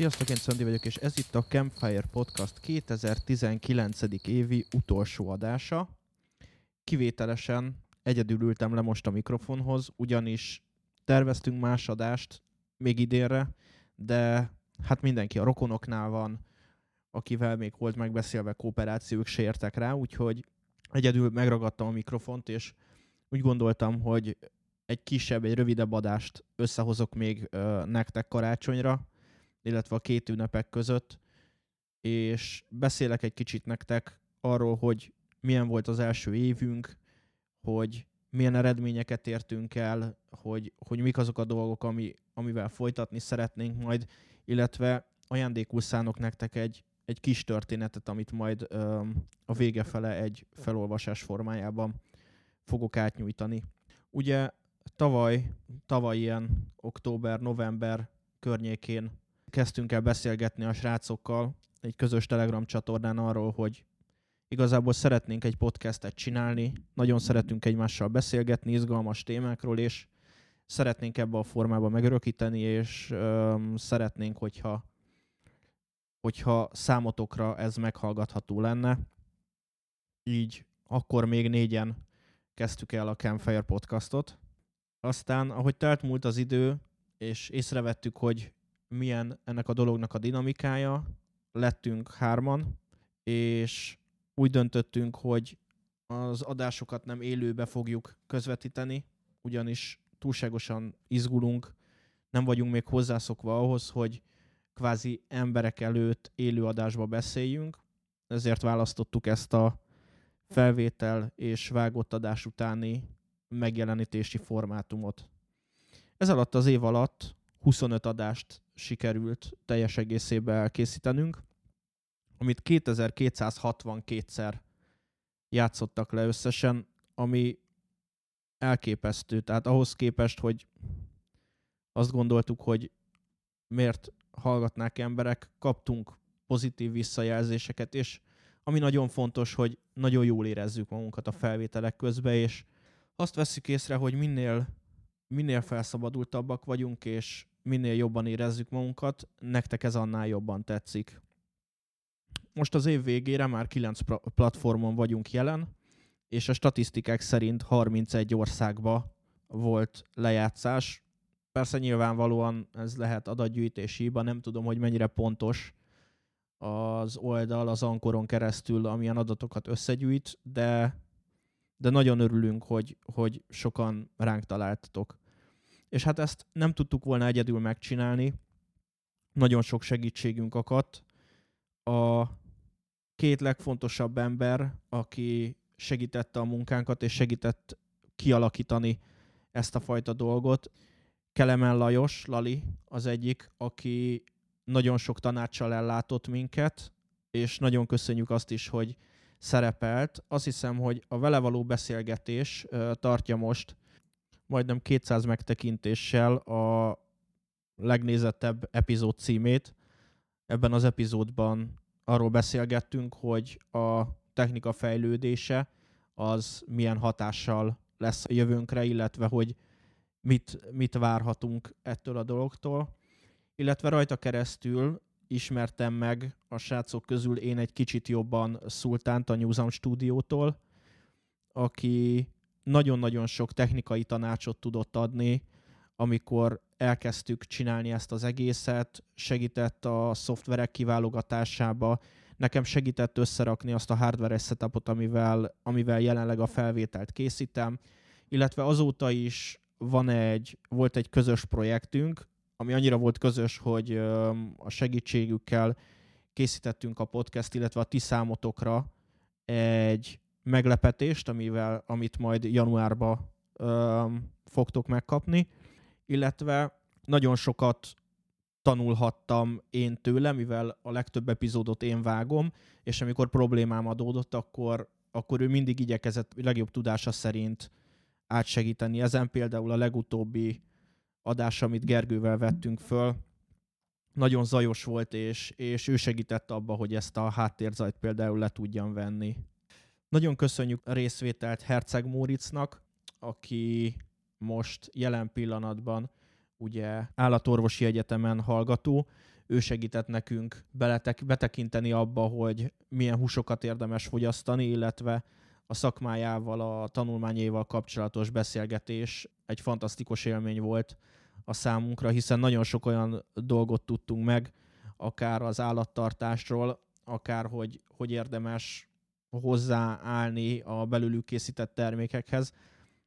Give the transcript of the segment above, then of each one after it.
Sziasztok, én Szandi vagyok, és ez itt a Campfire Podcast 2019. évi utolsó adása. Kivételesen egyedül ültem le most a mikrofonhoz, ugyanis terveztünk más adást még idénre, de hát mindenki a rokonoknál van, akivel még volt megbeszélve kooperációk, se értek rá, úgyhogy egyedül megragadtam a mikrofont, és úgy gondoltam, hogy egy kisebb, egy rövidebb adást összehozok még ö, nektek karácsonyra, illetve a két ünnepek között, és beszélek egy kicsit nektek arról, hogy milyen volt az első évünk, hogy milyen eredményeket értünk el, hogy, hogy mik azok a dolgok, ami, amivel folytatni szeretnénk majd, illetve ajándékul szánok nektek egy, egy kis történetet, amit majd ö, a vége fele egy felolvasás formájában fogok átnyújtani. Ugye tavaly, tavaly ilyen október-november környékén kezdtünk el beszélgetni a srácokkal egy közös Telegram csatornán arról, hogy igazából szeretnénk egy podcastet csinálni, nagyon szeretünk egymással beszélgetni izgalmas témákról, és szeretnénk ebbe a formába megörökíteni, és öm, szeretnénk, hogyha, hogyha számotokra ez meghallgatható lenne. Így akkor még négyen kezdtük el a Campfire podcastot. Aztán, ahogy telt múlt az idő, és észrevettük, hogy milyen ennek a dolognak a dinamikája, lettünk hárman, és úgy döntöttünk, hogy az adásokat nem élőbe fogjuk közvetíteni, ugyanis túlságosan izgulunk, nem vagyunk még hozzászokva ahhoz, hogy kvázi emberek előtt élő adásba beszéljünk, ezért választottuk ezt a felvétel és vágott adás utáni megjelenítési formátumot. Ez alatt az év alatt 25 adást sikerült teljes egészében elkészítenünk, amit 2262-szer játszottak le összesen, ami elképesztő. Tehát ahhoz képest, hogy azt gondoltuk, hogy miért hallgatnák emberek, kaptunk pozitív visszajelzéseket, és ami nagyon fontos, hogy nagyon jól érezzük magunkat a felvételek közben, és azt veszük észre, hogy minél, minél felszabadultabbak vagyunk, és minél jobban érezzük magunkat, nektek ez annál jobban tetszik. Most az év végére már 9 platformon vagyunk jelen, és a statisztikák szerint 31 országba volt lejátszás. Persze nyilvánvalóan ez lehet adatgyűjtési hiba, nem tudom, hogy mennyire pontos az oldal az Ankoron keresztül, amilyen adatokat összegyűjt, de, de nagyon örülünk, hogy, hogy sokan ránk találtatok. És hát ezt nem tudtuk volna egyedül megcsinálni, nagyon sok segítségünk akadt. A két legfontosabb ember, aki segítette a munkánkat, és segített kialakítani ezt a fajta dolgot. Kelemen Lajos, Lali az egyik, aki nagyon sok tanácssal ellátott minket, és nagyon köszönjük azt is, hogy szerepelt. Azt hiszem, hogy a vele való beszélgetés tartja most majdnem 200 megtekintéssel a legnézettebb epizód címét. Ebben az epizódban arról beszélgettünk, hogy a technika fejlődése az milyen hatással lesz a jövőnkre, illetve hogy mit, mit várhatunk ettől a dologtól. Illetve rajta keresztül ismertem meg a srácok közül én egy kicsit jobban Szultánt a Newsound stúdiótól, aki nagyon-nagyon sok technikai tanácsot tudott adni, amikor elkezdtük csinálni ezt az egészet, segített a szoftverek kiválogatásába, nekem segített összerakni azt a hardware setupot, amivel, amivel jelenleg a felvételt készítem, illetve azóta is van egy, volt egy közös projektünk, ami annyira volt közös, hogy a segítségükkel készítettünk a podcast, illetve a ti számotokra egy meglepetést, amivel, amit majd januárba fogtok megkapni, illetve nagyon sokat tanulhattam én tőle, mivel a legtöbb epizódot én vágom, és amikor problémám adódott, akkor, akkor ő mindig igyekezett legjobb tudása szerint átsegíteni. Ezen például a legutóbbi adás, amit Gergővel vettünk föl, nagyon zajos volt, és, és ő segített abba, hogy ezt a háttérzajt például le tudjam venni. Nagyon köszönjük a részvételt Herceg Móricznak, aki most jelen pillanatban ugye állatorvosi egyetemen hallgató. ő segített nekünk beletek, betekinteni abba, hogy milyen húsokat érdemes fogyasztani, illetve a szakmájával, a tanulmányaival kapcsolatos beszélgetés egy fantasztikus élmény volt a számunkra, hiszen nagyon sok olyan dolgot tudtunk meg, akár az állattartásról, akár hogy, hogy érdemes hozzáállni a belőlük készített termékekhez,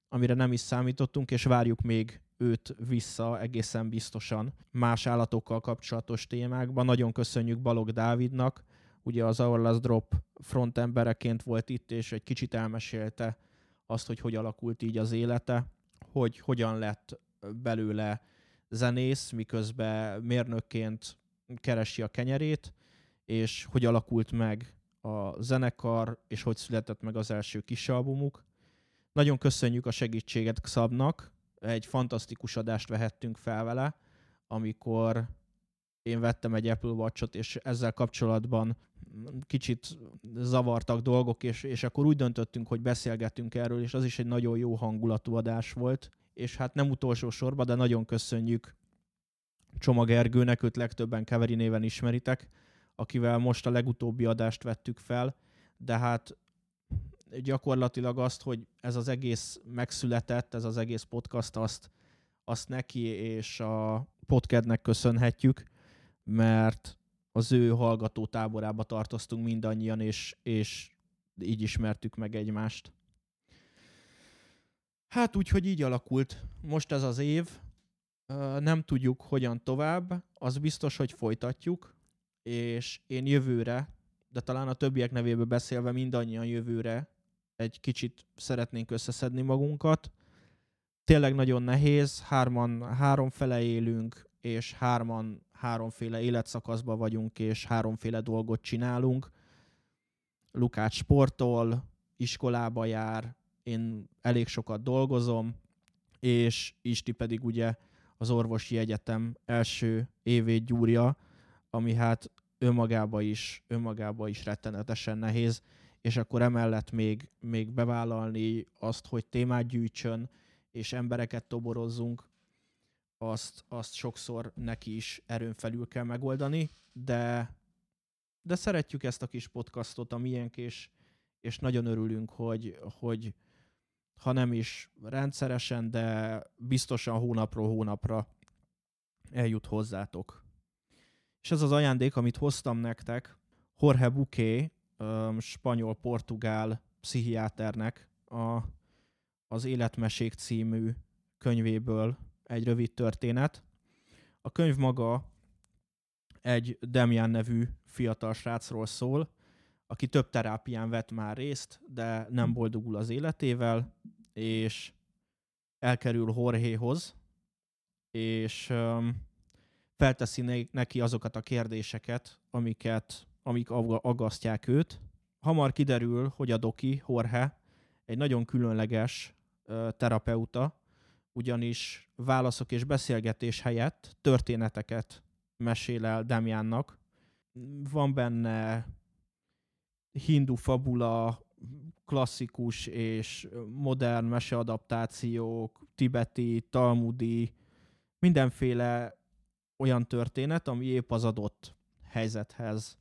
amire nem is számítottunk, és várjuk még őt vissza egészen biztosan más állatokkal kapcsolatos témákban. Nagyon köszönjük Balog Dávidnak, ugye az Our Drop frontembereként volt itt, és egy kicsit elmesélte azt, hogy hogy alakult így az élete, hogy hogyan lett belőle zenész, miközben mérnökként keresi a kenyerét, és hogy alakult meg a zenekar, és hogy született meg az első kis albumuk. Nagyon köszönjük a segítséget Xabnak, egy fantasztikus adást vehettünk fel vele, amikor én vettem egy Apple Watch-ot, és ezzel kapcsolatban kicsit zavartak dolgok, és, és akkor úgy döntöttünk, hogy beszélgetünk erről, és az is egy nagyon jó hangulatú adás volt, és hát nem utolsó sorban, de nagyon köszönjük Csomag Ergőnek, őt legtöbben Keveri néven ismeritek, akivel most a legutóbbi adást vettük fel, de hát gyakorlatilag azt, hogy ez az egész megszületett, ez az egész podcast, azt, azt neki és a podcastnek köszönhetjük, mert az ő hallgató táborába tartoztunk mindannyian, és, és így ismertük meg egymást. Hát úgy, hogy így alakult. Most ez az év, nem tudjuk, hogyan tovább, az biztos, hogy folytatjuk, és én jövőre, de talán a többiek nevéből beszélve mindannyian jövőre egy kicsit szeretnénk összeszedni magunkat. Tényleg nagyon nehéz, hárman, három fele élünk, és hárman háromféle életszakaszban vagyunk, és háromféle dolgot csinálunk. Lukács sportol, iskolába jár, én elég sokat dolgozom, és Isti pedig ugye az orvosi egyetem első évét gyúrja, ami hát önmagába is, önmagába is rettenetesen nehéz, és akkor emellett még, még bevállalni azt, hogy témát gyűjtsön, és embereket toborozzunk, azt, azt sokszor neki is erőn felül kell megoldani, de, de szeretjük ezt a kis podcastot, a miénk, és, és nagyon örülünk, hogy, hogy ha nem is rendszeresen, de biztosan hónapról hónapra eljut hozzátok. És ez az ajándék, amit hoztam nektek, Jorge Buké, spanyol-portugál pszichiáternek a, az Életmesék című könyvéből egy rövid történet. A könyv maga egy Demian nevű fiatal srácról szól, aki több terápián vett már részt, de nem boldogul az életével, és elkerül Jorgehoz, és um, felteszi neki azokat a kérdéseket, amiket, amik aggasztják őt. Hamar kiderül, hogy a doki, Jorge, egy nagyon különleges terapeuta, ugyanis válaszok és beszélgetés helyett történeteket mesél el Damiannak. Van benne hindu fabula, klasszikus és modern meseadaptációk, tibeti, talmudi, mindenféle olyan történet, ami épp az adott helyzethez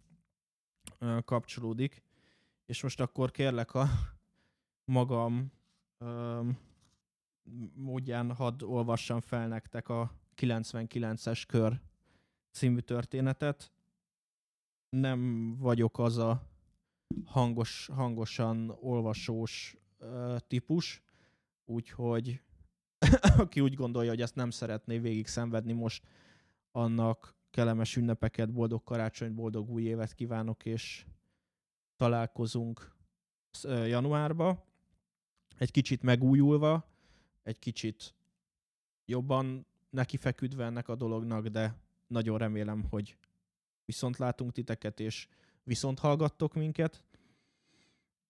kapcsolódik. És most akkor kérlek a magam módján hadd olvassam fel nektek a 99-es kör című történetet. Nem vagyok az a hangos, hangosan olvasós típus, úgyhogy aki úgy gondolja, hogy ezt nem szeretné végig szenvedni most, annak kellemes ünnepeket, boldog karácsony, boldog új évet kívánok, és találkozunk januárba. Egy kicsit megújulva, egy kicsit jobban nekifeküdve ennek a dolognak, de nagyon remélem, hogy viszont látunk titeket, és viszont hallgattok minket,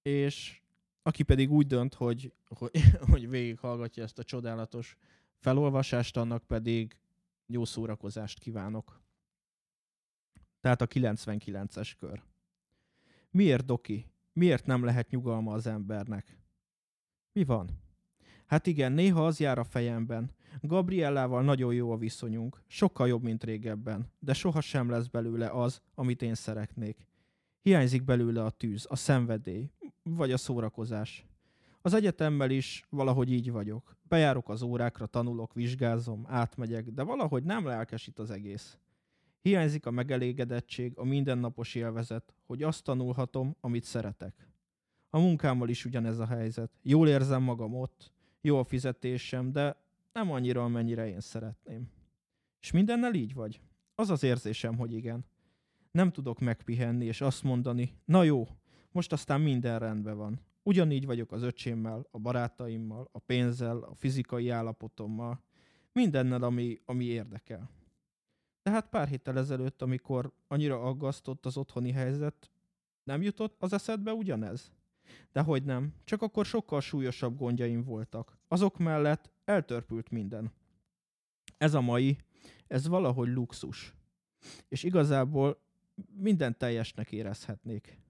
és aki pedig úgy dönt, hogy, hogy, hogy végighallgatja ezt a csodálatos felolvasást, annak pedig jó szórakozást kívánok. Tehát a 99-es kör. Miért, Doki? Miért nem lehet nyugalma az embernek? Mi van? Hát igen, néha az jár a fejemben. Gabriellával nagyon jó a viszonyunk, sokkal jobb, mint régebben, de soha sem lesz belőle az, amit én szeretnék. Hiányzik belőle a tűz, a szenvedély, vagy a szórakozás. Az egyetemmel is valahogy így vagyok. Bejárok az órákra, tanulok, vizsgázom, átmegyek, de valahogy nem lelkesít az egész. Hiányzik a megelégedettség, a mindennapos élvezet, hogy azt tanulhatom, amit szeretek. A munkámmal is ugyanez a helyzet. Jól érzem magam ott, jó a fizetésem, de nem annyira, amennyire én szeretném. És mindennel így vagy? Az az érzésem, hogy igen. Nem tudok megpihenni és azt mondani, na jó, most aztán minden rendben van. Ugyanígy vagyok az öcsémmel, a barátaimmal, a pénzzel, a fizikai állapotommal, mindennel, ami, ami érdekel. De hát pár héttel ezelőtt, amikor annyira aggasztott az otthoni helyzet, nem jutott az eszedbe ugyanez? De hogy nem, csak akkor sokkal súlyosabb gondjaim voltak. Azok mellett eltörpült minden. Ez a mai, ez valahogy luxus. És igazából minden teljesnek érezhetnék.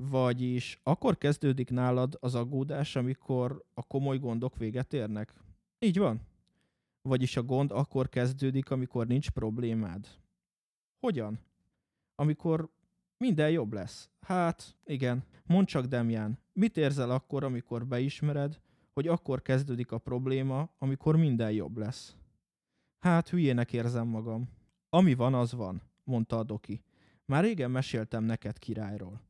Vagyis akkor kezdődik nálad az aggódás, amikor a komoly gondok véget érnek? Így van. Vagyis a gond akkor kezdődik, amikor nincs problémád. Hogyan? Amikor minden jobb lesz. Hát, igen. Mondd csak, Demján, mit érzel akkor, amikor beismered, hogy akkor kezdődik a probléma, amikor minden jobb lesz? Hát, hülyének érzem magam. Ami van, az van, mondta a doki. Már régen meséltem neked királyról.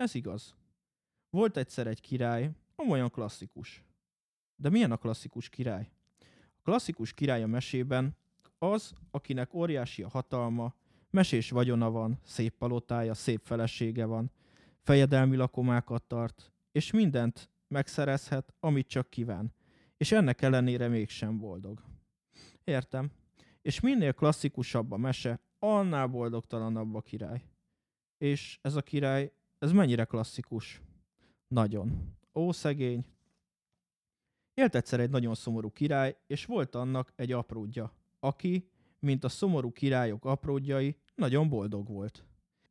Ez igaz. Volt egyszer egy király, olyan klasszikus. De milyen a klasszikus király? A klasszikus király a mesében az, akinek óriási a hatalma, mesés vagyona van, szép palotája, szép felesége van, fejedelmi lakomákat tart, és mindent megszerezhet, amit csak kíván, és ennek ellenére mégsem boldog. Értem. És minél klasszikusabb a mese, annál boldogtalanabb a király. És ez a király, ez mennyire klasszikus? Nagyon. Ó, szegény. Élt egyszer egy nagyon szomorú király, és volt annak egy apródja, aki, mint a szomorú királyok apródjai, nagyon boldog volt.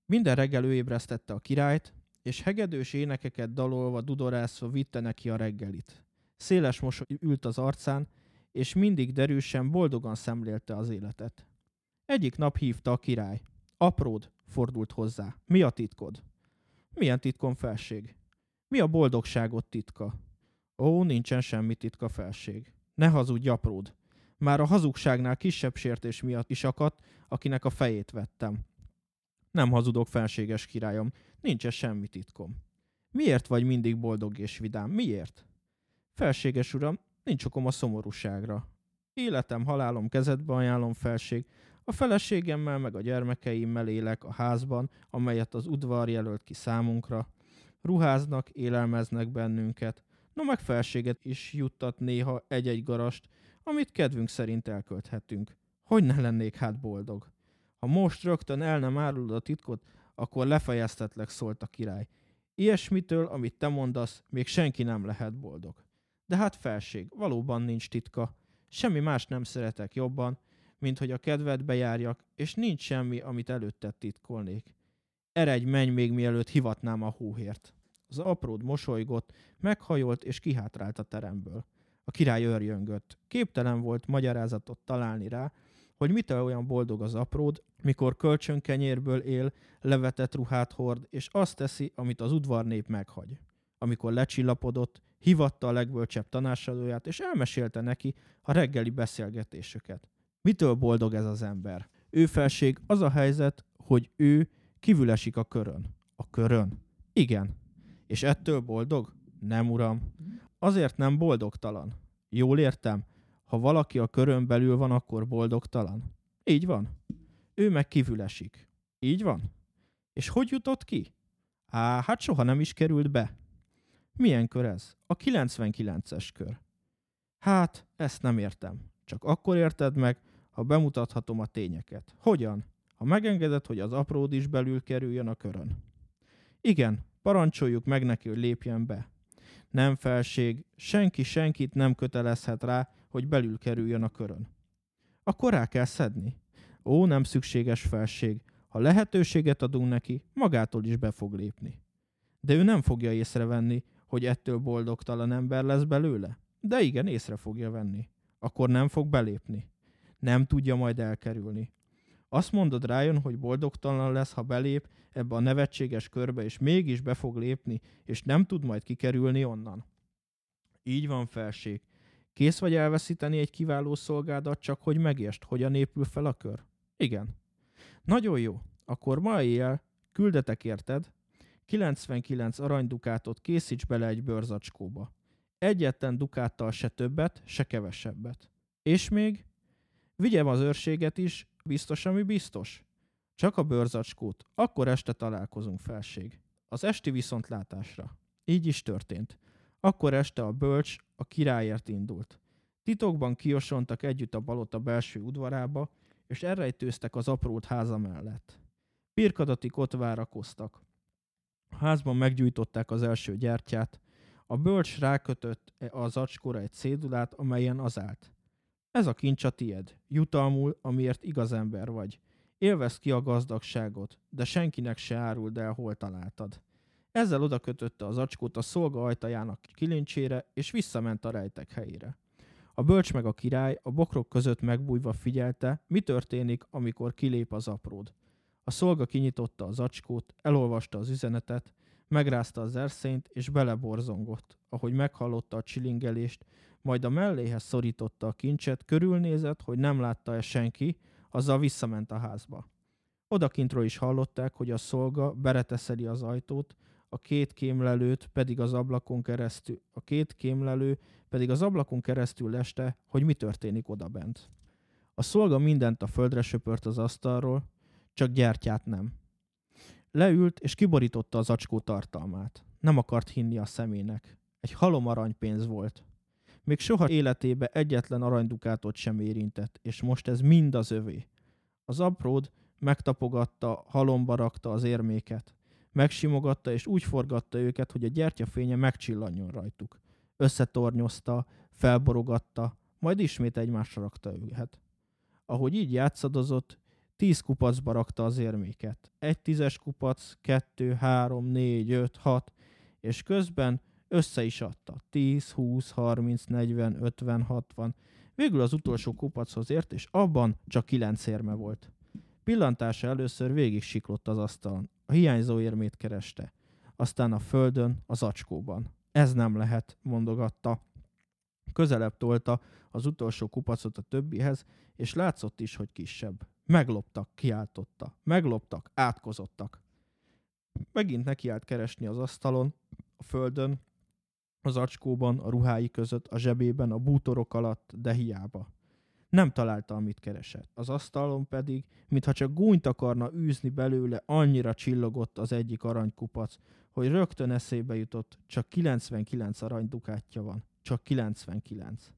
Minden reggel ő ébresztette a királyt, és hegedős énekeket dalolva, dudorászva vitte neki a reggelit. Széles mosoly ült az arcán, és mindig derűsen, boldogan szemlélte az életet. Egyik nap hívta a király. Apród, fordult hozzá. Mi a titkod? Milyen titkom felség? Mi a boldogságot titka? Ó, nincsen semmi titka felség. Ne hazudj, apród. Már a hazugságnál kisebb sértés miatt is akadt, akinek a fejét vettem. Nem hazudok, felséges királyom, nincs -e semmi titkom. Miért vagy mindig boldog és vidám? Miért? Felséges uram, nincs okom a szomorúságra. Életem, halálom kezedbe ajánlom, felség. A feleségemmel meg a gyermekeimmel élek a házban, amelyet az udvar jelölt ki számunkra. Ruháznak, élelmeznek bennünket. No meg felséget is juttat néha egy-egy garast, amit kedvünk szerint elkölthetünk. Hogy ne lennék hát boldog? Ha most rögtön el nem árulod a titkot, akkor lefejeztetlek, szólt a király. Ilyesmitől, amit te mondasz, még senki nem lehet boldog. De hát felség, valóban nincs titka. Semmi más nem szeretek jobban, mint hogy a kedvedbe járjak, és nincs semmi, amit előtted titkolnék. Eredj, menj még mielőtt hivatnám a hóhért. Az apród mosolygott, meghajolt és kihátrált a teremből. A király örjöngött. Képtelen volt magyarázatot találni rá, hogy mitől olyan boldog az apród, mikor kölcsönkenyérből él, levetett ruhát hord, és azt teszi, amit az udvarnép meghagy. Amikor lecsillapodott, hivatta a legbölcsebb tanácsadóját, és elmesélte neki a reggeli beszélgetésüket. Mitől boldog ez az ember? Ő felség az a helyzet, hogy ő kívül esik a körön. A körön? Igen. És ettől boldog? Nem, uram. Azért nem boldogtalan. Jól értem? Ha valaki a körön belül van, akkor boldogtalan. Így van. Ő meg kívül esik. Így van. És hogy jutott ki? Á, hát soha nem is került be. Milyen kör ez? A 99-es kör. Hát, ezt nem értem. Csak akkor érted meg, ha bemutathatom a tényeket. Hogyan? Ha megengeded, hogy az apród is belül kerüljön a körön. Igen, parancsoljuk meg neki, hogy lépjen be. Nem felség, senki senkit nem kötelezhet rá, hogy belül kerüljön a körön. Akkor rá kell szedni. Ó, nem szükséges felség. Ha lehetőséget adunk neki, magától is be fog lépni. De ő nem fogja észrevenni, hogy ettől boldogtalan ember lesz belőle. De igen, észre fogja venni. Akkor nem fog belépni. Nem tudja majd elkerülni. Azt mondod Ryan, hogy boldogtalan lesz, ha belép ebbe a nevetséges körbe, és mégis be fog lépni, és nem tud majd kikerülni onnan. Így van, felség. Kész vagy elveszíteni egy kiváló szolgádat, csak hogy megértsd, hogyan épül fel a kör? Igen. Nagyon jó. Akkor ma éjjel küldetek érted, 99 aranydukátot készíts bele egy bőrzacskóba. Egyetlen dukáttal se többet, se kevesebbet. És még vigyem az őrséget is, biztos, ami biztos. Csak a bőrzacskót, akkor este találkozunk, felség. Az esti viszontlátásra. Így is történt. Akkor este a bölcs a királyért indult. Titokban kiosontak együtt a balota belső udvarába, és elrejtőztek az aprót háza mellett. Pirkadatik ott várakoztak. A házban meggyújtották az első gyertyát, a bölcs rákötött az acskóra egy cédulát, amelyen az állt. Ez a kincs a tied, jutalmul, amiért igaz ember vagy. Élvez ki a gazdagságot, de senkinek se áruld el, hol találtad. Ezzel oda kötötte az acskót a szolga ajtajának kilincsére, és visszament a rejtek helyére. A bölcs meg a király a bokrok között megbújva figyelte, mi történik, amikor kilép az apród. A szolga kinyitotta az acskót, elolvasta az üzenetet, megrázta az erszényt, és beleborzongott. Ahogy meghallotta a csilingelést, majd a melléhez szorította a kincset, körülnézett, hogy nem látta-e senki, azzal visszament a házba. Odakintről is hallották, hogy a szolga bereteszeli az ajtót, a két kémlelőt pedig az ablakon keresztül, a két kémlelő pedig az ablakon keresztül leste, hogy mi történik odabent. A szolga mindent a földre söpört az asztalról, csak gyertyát nem. Leült, és kiborította az acskó tartalmát. Nem akart hinni a szemének. Egy halom aranypénz volt. Még soha életébe egyetlen aranydukátot sem érintett, és most ez mind az övé. Az apród megtapogatta, halomba rakta az érméket. Megsimogatta, és úgy forgatta őket, hogy a gyertyafénye megcsillanjon rajtuk. Összetornyozta, felborogatta, majd ismét egymásra rakta őket. Ahogy így játszadozott, tíz kupacba rakta az érméket. Egy tízes kupac, kettő, három, négy, öt, hat, és közben össze is adta. 10, 20, 30, 40, 50, 60. Végül az utolsó kupachoz ért, és abban csak kilenc érme volt. Pillantása először végig siklott az asztalon. A hiányzó érmét kereste. Aztán a földön, az acskóban. Ez nem lehet, mondogatta. Közelebb tolta az utolsó kupacot a többihez, és látszott is, hogy kisebb. Megloptak, kiáltotta. Megloptak, átkozottak. Megint nekiállt keresni az asztalon, a földön, az acskóban, a ruhái között, a zsebében, a bútorok alatt, de hiába. Nem találta, amit keresett. Az asztalon pedig, mintha csak gúnyt akarna űzni belőle, annyira csillogott az egyik aranykupac, hogy rögtön eszébe jutott, csak 99 aranydukátja van. Csak 99.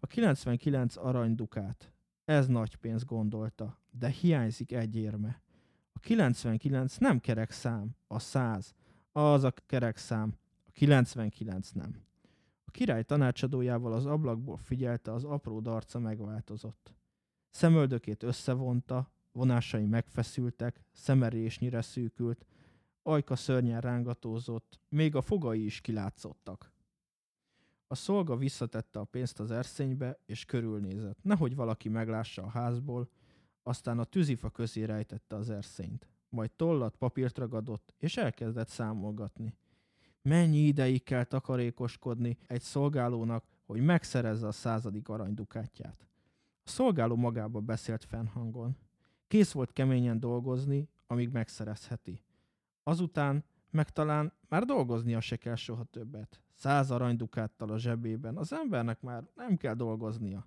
A 99 aranydukát. Ez nagy pénz gondolta, de hiányzik egy érme. A 99 nem kerek szám, a 100. Az a kerek szám, 99 nem. A király tanácsadójával az ablakból figyelte, az apró darca megváltozott. Szemöldökét összevonta, vonásai megfeszültek, szemerésnyire szűkült, ajka szörnyen rángatózott, még a fogai is kilátszottak. A szolga visszatette a pénzt az erszénybe, és körülnézett, nehogy valaki meglássa a házból, aztán a tűzifa közé rejtette az erszényt. Majd tollat, papírt ragadott, és elkezdett számolgatni. Mennyi ideig kell takarékoskodni egy szolgálónak, hogy megszerezze a századik aranydukátját? A szolgáló magába beszélt fennhangon. Kész volt keményen dolgozni, amíg megszerezheti. Azután meg talán már dolgoznia se kell soha többet. Száz aranydukáttal a zsebében az embernek már nem kell dolgoznia.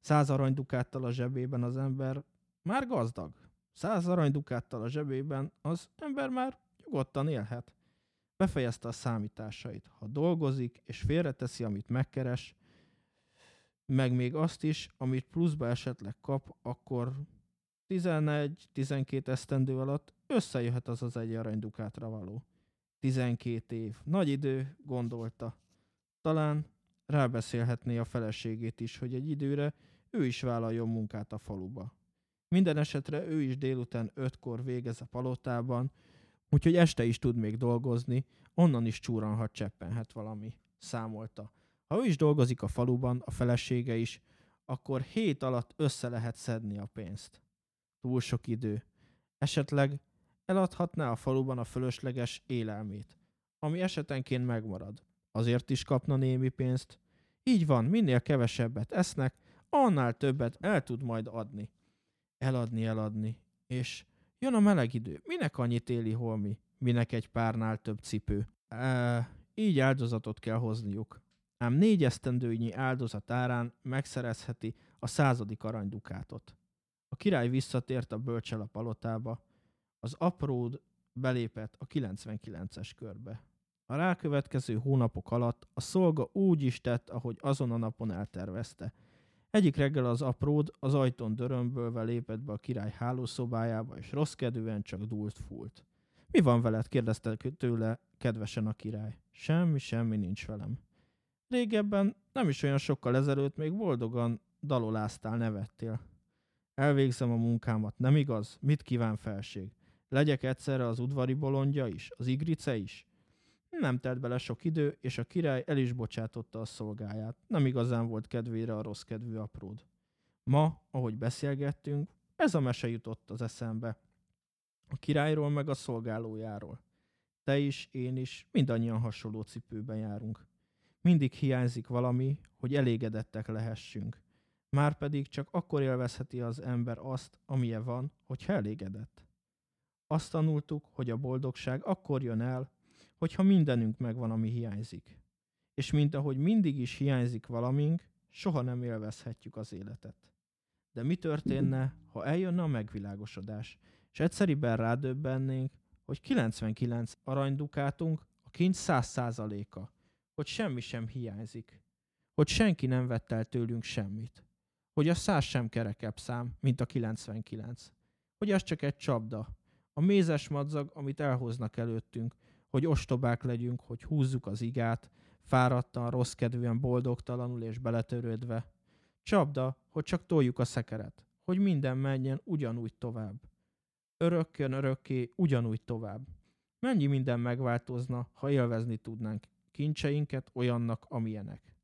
Száz aranydukáttal a zsebében az ember már gazdag. Száz aranydukáttal a zsebében az ember már nyugodtan élhet. Befejezte a számításait. Ha dolgozik és félreteszi, amit megkeres, meg még azt is, amit pluszba esetleg kap, akkor 11-12 esztendő alatt összejöhet az az egy aranydukátra való. 12 év. Nagy idő, gondolta. Talán rábeszélhetné a feleségét is, hogy egy időre ő is vállaljon munkát a faluba. Minden esetre ő is délután ötkor végez a palotában, úgyhogy este is tud még dolgozni, onnan is csúranhat cseppenhet valami, számolta. Ha ő is dolgozik a faluban, a felesége is, akkor hét alatt össze lehet szedni a pénzt. Túl sok idő. Esetleg eladhatná a faluban a fölösleges élelmét, ami esetenként megmarad. Azért is kapna némi pénzt. Így van, minél kevesebbet esznek, annál többet el tud majd adni. Eladni, eladni. És jön a meleg idő. Minek annyi téli holmi? Minek egy párnál több cipő? E, így áldozatot kell hozniuk. Ám négy esztendőnyi áldozat árán megszerezheti a századik aranydukátot. A király visszatért a bölcsel a palotába, az apród belépett a 99-es körbe. A rákövetkező hónapok alatt a szolga úgy is tett, ahogy azon a napon eltervezte. Egyik reggel az apród az ajtón dörömbölve lépett be a király hálószobájába, és rosszkedően csak dúlt fúlt. Mi van veled? kérdezte tőle kedvesen a király. Semmi, semmi nincs velem. Régebben, nem is olyan sokkal ezelőtt még boldogan daloláztál, nevettél. Elvégzem a munkámat, nem igaz? Mit kíván felség? Legyek egyszerre az udvari bolondja is, az igrice is? Nem telt bele sok idő, és a király el is bocsátotta a szolgáját. Nem igazán volt kedvére a rossz kedvű apród. Ma, ahogy beszélgettünk, ez a mese jutott az eszembe. A királyról meg a szolgálójáról. Te is, én is, mindannyian hasonló cipőben járunk. Mindig hiányzik valami, hogy elégedettek lehessünk. Márpedig csak akkor élvezheti az ember azt, amilyen van, hogyha elégedett. Azt tanultuk, hogy a boldogság akkor jön el, hogyha mindenünk megvan, ami hiányzik. És mint ahogy mindig is hiányzik valamink, soha nem élvezhetjük az életet. De mi történne, ha eljönne a megvilágosodás, és egyszeriben rádöbbennénk, hogy 99 aranydukátunk a kincs 100%-a, hogy semmi sem hiányzik, hogy senki nem vett el tőlünk semmit, hogy a 100 sem kerekebb szám, mint a 99, hogy az csak egy csapda, a mézes madzag, amit elhoznak előttünk, hogy ostobák legyünk, hogy húzzuk az igát, fáradtan, rossz kedvűen, boldogtalanul és beletörődve. Csapda, hogy csak toljuk a szekeret, hogy minden menjen ugyanúgy tovább. Örökkön örökké ugyanúgy tovább. Mennyi minden megváltozna, ha élvezni tudnánk kincseinket olyannak, amilyenek.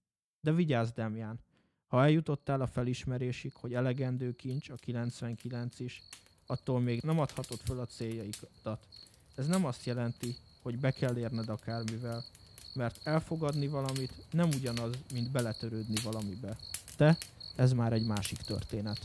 De vigyázz, Demján, ha eljutottál a felismerésig, hogy elegendő kincs, a 99 is, attól még nem adhatod föl a céljaikat. Ez nem azt jelenti, hogy be kell érned akármivel, mert elfogadni valamit nem ugyanaz, mint beletörődni valamibe. Te, ez már egy másik történet.